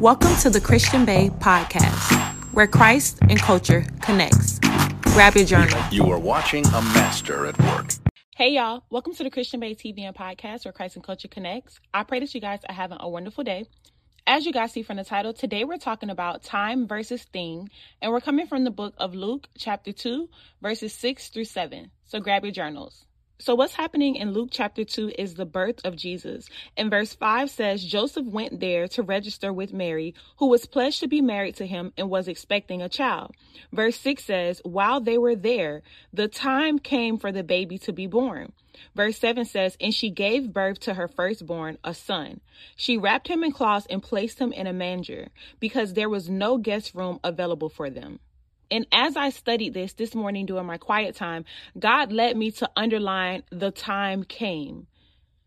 Welcome to the Christian Bae podcast, where Christ and culture connects. Grab your journal. You are watching a master at work. Hey y'all, welcome to the Christian Bae TV and podcast where Christ and culture connects. I pray that you guys are having a wonderful day. As you guys see from the title, today we're talking about time versus thing, and we're coming from the book of Luke, chapter 2, verses 6 through 7. So grab your journals. So, what's happening in Luke chapter 2 is the birth of Jesus. And verse 5 says Joseph went there to register with Mary, who was pledged to be married to him and was expecting a child. Verse 6 says, While they were there, the time came for the baby to be born. Verse 7 says, And she gave birth to her firstborn, a son. She wrapped him in cloths and placed him in a manger, because there was no guest room available for them. And as I studied this this morning during my quiet time, God led me to underline the time came.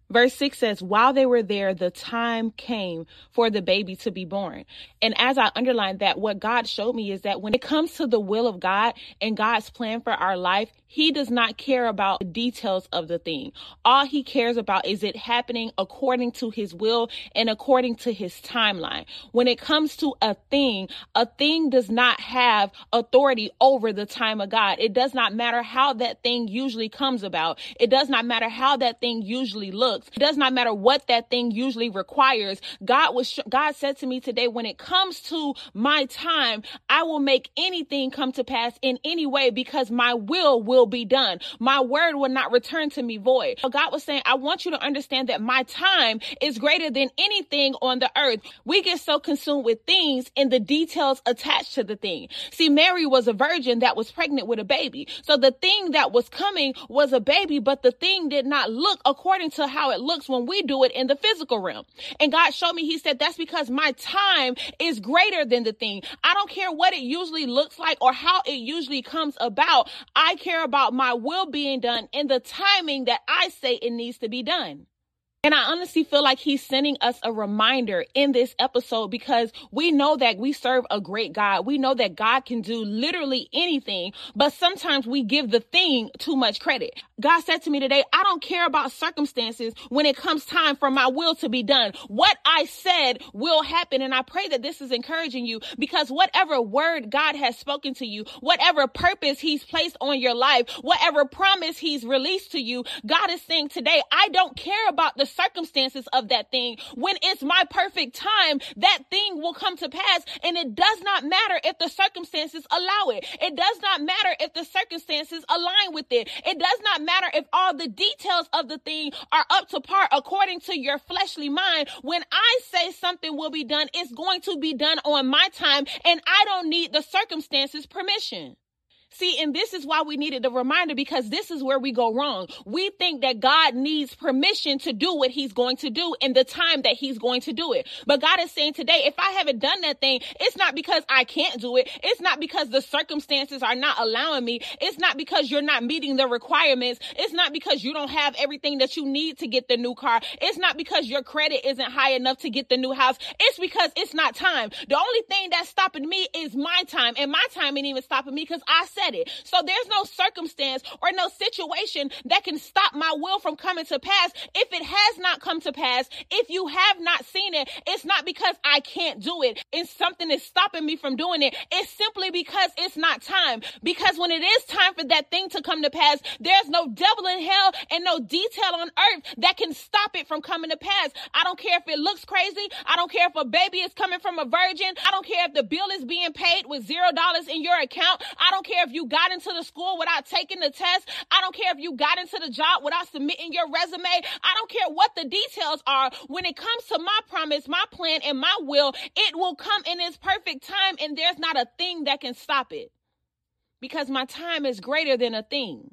Verse 6 says, While they were there, the time came for the baby to be born. And as I underlined that, what God showed me is that when it comes to the will of God and God's plan for our life, He does not care about the details of the thing. All He cares about is it happening according to His will and according to His timeline. When it comes to a thing, a thing does not have authority over the time of God. It does not matter how that thing usually comes about. It does not matter how that thing usually looks looks. It does not matter what that thing usually requires. God was, God said to me today, when it comes to my time, I will make anything come to pass in any way because my will will be done. My word will not return to me void. God was saying, I want you to understand that my time is greater than anything on the earth. We get so consumed with things and the details attached to the thing. See, Mary was a virgin that was pregnant with a baby. So the thing that was coming was a baby, but the thing did not look according to how how it looks when we do it in the physical realm. And God showed me, He said, that's because my time is greater than the thing. I don't care what it usually looks like or how it usually comes about. I care about my will being done in the timing that I say it needs to be done. And I honestly feel like he's sending us a reminder in this episode because we know that we serve a great God. We know that God can do literally anything, but sometimes we give the thing too much credit. God said to me today, I don't care about circumstances when it comes time for my will to be done. What I said will happen. And I pray that this is encouraging you because whatever word God has spoken to you, whatever purpose he's placed on your life, whatever promise he's released to you, God is saying today, I don't care about the circumstances of that thing. When it's my perfect time, that thing will come to pass. And it does not matter if the circumstances allow it. It does not matter if the circumstances align with it. It does not matter if all the details of the thing are up to par according to your fleshly mind. When I say something will be done, it's going to be done on my time and I don't need the circumstances permission. See, and this is why we needed the reminder because this is where we go wrong. We think that God needs permission to do what he's going to do in the time that he's going to do it. But God is saying today, if I haven't done that thing, it's not because I can't do it. It's not because the circumstances are not allowing me. It's not because you're not meeting the requirements. It's not because you don't have everything that you need to get the new car. It's not because your credit isn't high enough to get the new house. It's because it's not time. The only thing that's stopping me is my time and my time ain't even stopping me because I said So there's no circumstance or no situation that can stop my will from coming to pass. If it has not come to pass, if you have not seen it, it's not because I can't do it. It's something is stopping me from doing it. It's simply because it's not time. Because when it is time for that thing to come to pass, there's no devil in hell and no detail on earth that can stop it from coming to pass. I don't care if it looks crazy. I don't care if a baby is coming from a virgin. I don't care if the bill is being paid with zero dollars in your account. I don't care if you got into the school without taking the test. I don't care if you got into the job without submitting your resume. I don't care what the details are. When it comes to my promise, my plan, and my will, it will come in its perfect time, and there's not a thing that can stop it because my time is greater than a thing.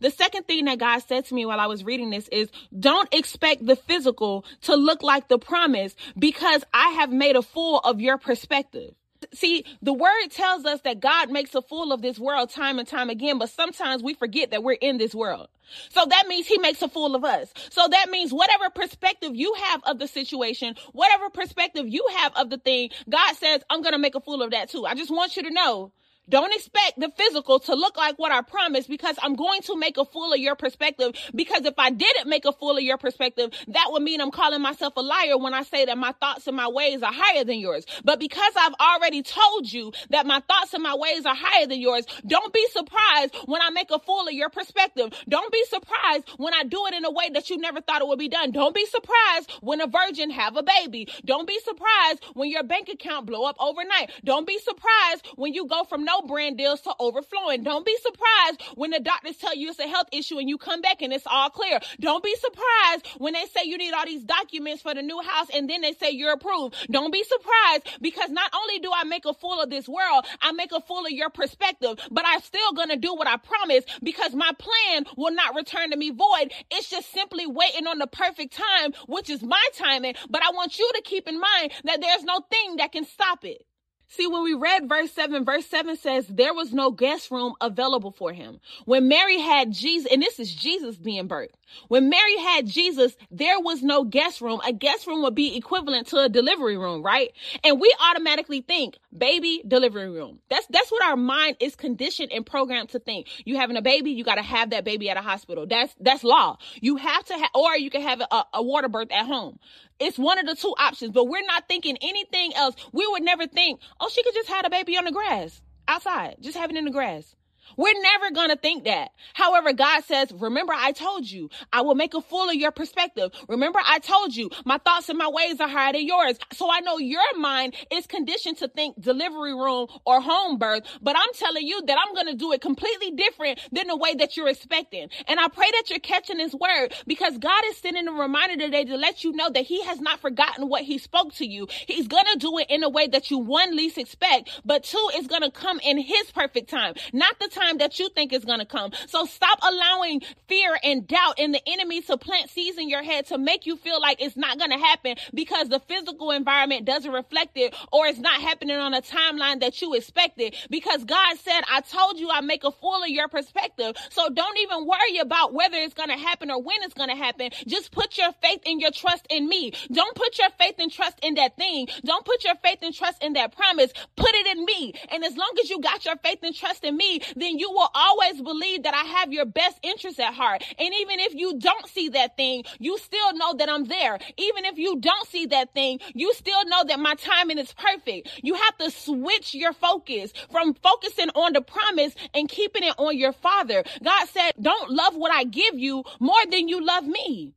The second thing that God said to me while I was reading this is don't expect the physical to look like the promise because I have made a fool of your perspective. See, the word tells us that God makes a fool of this world time and time again, but sometimes we forget that we're in this world. So that means he makes a fool of us. So that means whatever perspective you have of the situation, whatever perspective you have of the thing, God says, I'm going to make a fool of that too. I just want you to know Don't expect the physical to look like what I promised because I'm going to make a fool of your perspective. Because if I didn't make a fool of your perspective, that would mean I'm calling myself a liar when I say that my thoughts and my ways are higher than yours. But because I've already told you that my thoughts and my ways are higher than yours, don't be surprised when I make a fool of your perspective. Don't be surprised when I do it in a way that you never thought it would be done. Don't be surprised when a virgin have a baby. Don't be surprised when your bank account blow up overnight. Don't be surprised when you go from no no brand deals to overflowing. Don't be surprised when the doctors tell you it's a health issue and you come back and it's all clear. Don't be surprised when they say you need all these documents for the new house and then they say you're approved. Don't be surprised because not only do I make a fool of this world, I make a fool of your perspective, but I'm still going to do what I promised because my plan will not return to me void. It's just simply waiting on the perfect time, which is my timing. But I want you to keep in mind that there's no thing that can stop it. See, when we read verse 7, verse 7 says there was no guest room available for him. When Mary had Jesus, and this is Jesus being birthed. When Mary had Jesus, there was no guest room. A guest room would be equivalent to a delivery room, right? And we automatically think baby delivery room. That's that's what our mind is conditioned and programmed to think. You having a baby, you got to have that baby at a hospital. That's that's law. You have to have, or you can have a, a water birth at home. It's one of the two options, but we're not thinking anything else. We would never think, oh, she could just have a baby on the grass outside, just have it in the grass. We're never going to think that. However, God says, remember I told you, I will make a fool of your perspective. Remember I told you, my thoughts and my ways are higher than yours. So I know your mind is conditioned to think delivery room or home birth, but I'm telling you that I'm going to do it completely different than the way that you're expecting. And I pray that you're catching this word because God is sending a reminder today to let you know that he has not forgotten what he spoke to you. He's going to do it in a way that you one least expect, but two is going to come in his perfect time, not the time that you think is going to come. So stop allowing fear and doubt and the enemy to plant seeds in your head to make you feel like it's not going to happen because the physical environment doesn't reflect it or it's not happening on a timeline that you expected. Because God said, I told you I make a fool of your perspective. So don't even worry about whether it's going to happen or when it's going to happen. Just put your faith and your trust in me. Don't put your faith and trust in that thing. Don't put your faith and trust in that promise. Put it in me. And as long as you got your faith and trust in me, then you will always believe that I have your best interest at heart. And even if you don't see that thing, you still know that I'm there. Even if you don't see that thing, you still know that my timing is perfect. You have to switch your focus from focusing on the promise and keeping it on your father. God said, don't love what I give you more than you love me.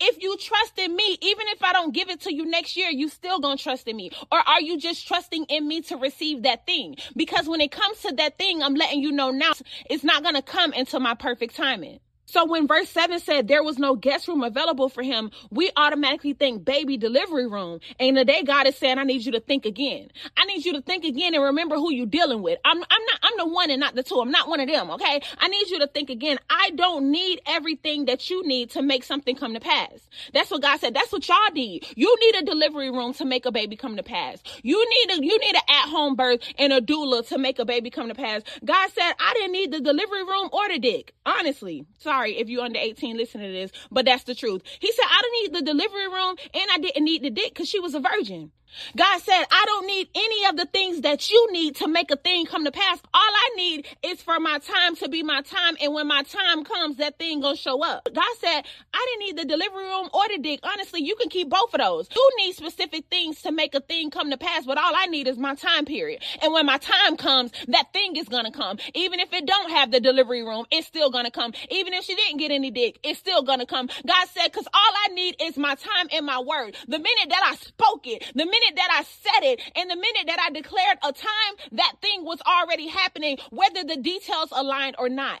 If you trust in me, even if I don't give it to you next year, you still gonna trust in me. Or are you just trusting in me to receive that thing? Because when it comes to that thing, I'm letting you know now, it's not gonna come into my perfect timing. So when verse 7 said there was no guest room available for him, we automatically think baby delivery room. And today God is saying, I need you to think again. I need you to think again and remember who you're dealing with. I'm, I'm not, I'm the one and not the two. I'm not one of them. Okay. I need you to think again. I don't need everything that you need to make something come to pass. That's what God said. That's what y'all need. You need a delivery room to make a baby come to pass. You need a, you need an at home birth and a doula to make a baby come to pass. God said, I didn't need the delivery room or the dick. Honestly. Sorry sorry if you're under 18 listening to this, but that's the truth. He said, I didn't need the delivery room and I didn't need the dick because she was a virgin. God said, I don't need any of the things that you need to make a thing come to pass. All I need is for my time to be my time. And when my time comes, that thing gonna show up. God said, I didn't need the delivery room or the dick. Honestly, you can keep both of those. You need specific things to make a thing come to pass, but all I need is my time period. And when my time comes, that thing is gonna come. Even if it don't have the delivery room, it's still gonna come. Even if she didn't get any dick, it's still gonna come. God said, cause all I need is my time and my word. The minute that I spoke it, the minute minute that I said it and the minute that I declared a time, that thing was already happening, whether the details aligned or not.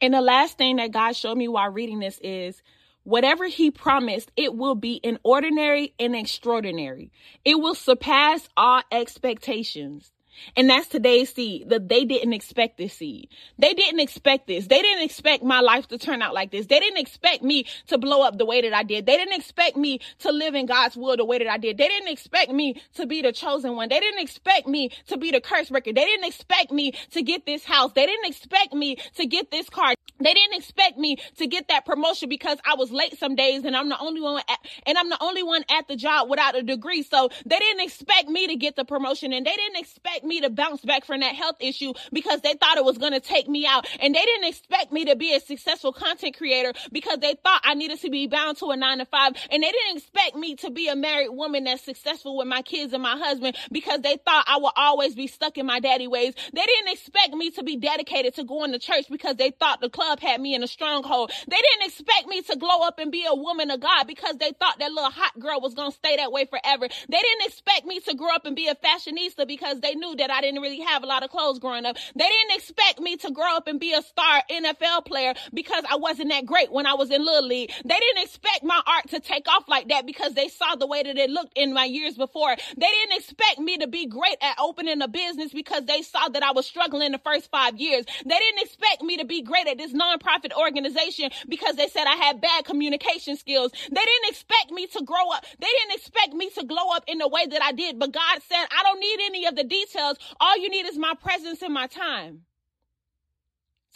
And the last thing that God showed me while reading this is whatever he promised, it will be an ordinary and extraordinary. It will surpass all expectations. And that's today's seed that they didn't expect this seed. They didn't expect this. They didn't expect my life to turn out like this. They didn't expect me to blow up the way that I did. They didn't expect me to live in God's will the way that I did. They didn't expect me to be the chosen one. They didn't expect me to be the curse breaker. They didn't expect me to get this house. They didn't expect me to get this car. They didn't expect me to get that promotion because I was late some days and I'm the only one at, and I'm the only one at the job without a degree. So they didn't expect me to get the promotion and they didn't expect me to bounce back from that health issue because they thought it was going to take me out. And they didn't expect me to be a successful content creator because they thought I needed to be bound to a nine to five. And they didn't expect me to be a married woman that's successful with my kids and my husband because they thought I would always be stuck in my daddy ways. They didn't expect me to be dedicated to going to church because they thought the club had me in a stronghold. They didn't expect me to glow up and be a woman of God because they thought that little hot girl was going to stay that way forever. They didn't expect me to grow up and be a fashionista because they knew that I didn't really have a lot of clothes growing up. They didn't expect me to grow up and be a star NFL player because I wasn't that great when I was in Little League. They didn't expect my art to take off like that because they saw the way that it looked in my years before. They didn't expect me to be great at opening a business because they saw that I was struggling the first five years. They didn't expect me to be great at this nonprofit organization because they said I had bad communication skills. They didn't expect me to grow up. They didn't expect me to glow up in the way that I did. But God said, I don't need any of the details. All you need is my presence and my time.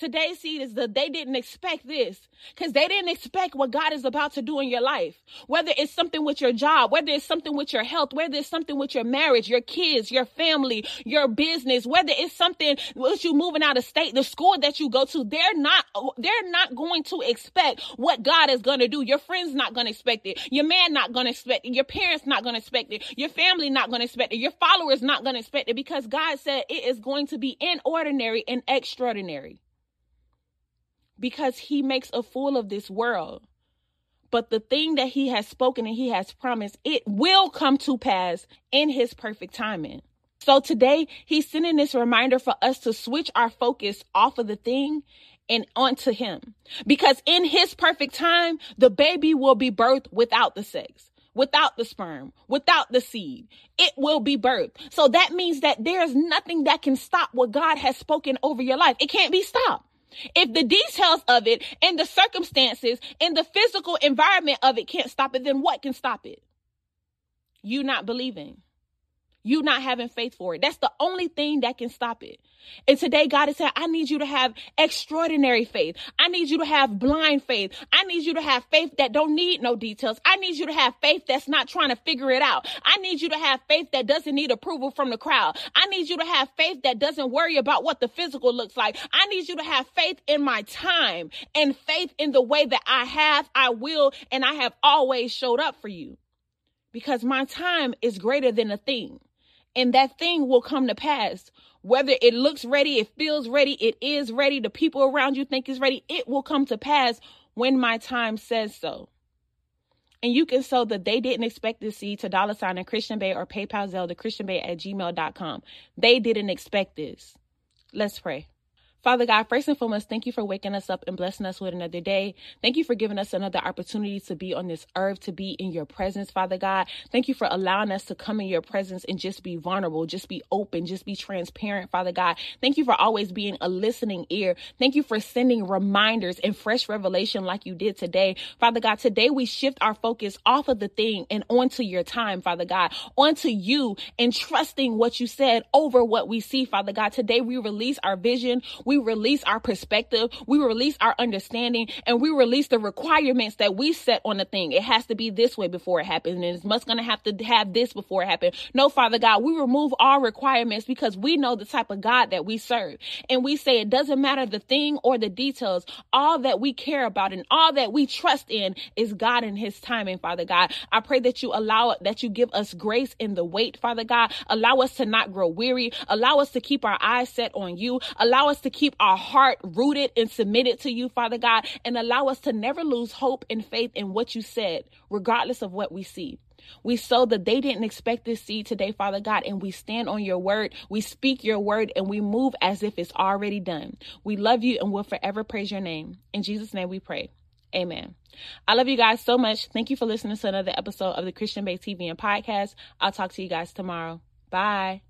Today's seed is that they didn't expect this because they didn't expect what God is about to do in your life. Whether it's something with your job, whether it's something with your health, whether it's something with your marriage, your kids, your family, your business, whether it's something with you moving out of state, the school that you go to, they're not, they're not going to expect what God is going to do. Your friends not going to expect it. Your man not going to expect it. Your parents not going to expect it. Your family not going to expect it. Your followers not going to expect it because God said it is going to be inordinary and extraordinary because he makes a fool of this world. But the thing that he has spoken and he has promised, it will come to pass in his perfect timing. So today, he's sending this reminder for us to switch our focus off of the thing and onto him. Because in his perfect time, the baby will be birthed without the sex without the sperm, without the seed. It will be birthed. So that means that there's nothing that can stop what God has spoken over your life. It can't be stopped. If the details of it and the circumstances and the physical environment of it can't stop it, then what can stop it? You not believing you not having faith for it. That's the only thing that can stop it. And today, God is saying, I need you to have extraordinary faith. I need you to have blind faith. I need you to have faith that don't need no details. I need you to have faith that's not trying to figure it out. I need you to have faith that doesn't need approval from the crowd. I need you to have faith that doesn't worry about what the physical looks like. I need you to have faith in my time and faith in the way that I have, I will, and I have always showed up for you because my time is greater than a thing and that thing will come to pass. Whether it looks ready, it feels ready, it is ready, the people around you think is ready, it will come to pass when my time says so. And you can sow that they didn't expect to see to dollar sign a Christian Bae or PayPal Zelda Christian Bae at gmail.com. They didn't expect this. Let's pray. Father God, first and foremost, thank you for waking us up and blessing us with another day. Thank you for giving us another opportunity to be on this earth, to be in your presence, Father God. Thank you for allowing us to come in your presence and just be vulnerable, just be open, just be transparent, Father God. Thank you for always being a listening ear. Thank you for sending reminders and fresh revelation like you did today. Father God, today we shift our focus off of the thing and onto your time, Father God, onto you and trusting what you said over what we see, Father God. Today we release our vision. We release our perspective, we release our understanding, and we release the requirements that we set on the thing. It has to be this way before it happens, and it's must gonna have to have this before it happens. No, Father God, we remove all requirements because we know the type of God that we serve. And we say it doesn't matter the thing or the details. All that we care about and all that we trust in is God and his timing, Father God. I pray that you allow it, that you give us grace in the wait, Father God. Allow us to not grow weary. Allow us to keep our eyes set on you. Allow us to keep keep our heart rooted and submitted to you, Father God, and allow us to never lose hope and faith in what you said, regardless of what we see. We sow that they didn't expect this seed today, Father God, and we stand on your word. We speak your word and we move as if it's already done. We love you and will forever praise your name. In Jesus' name we pray. Amen. I love you guys so much. Thank you for listening to another episode of the Christian Bae TV and podcast. I'll talk to you guys tomorrow. Bye.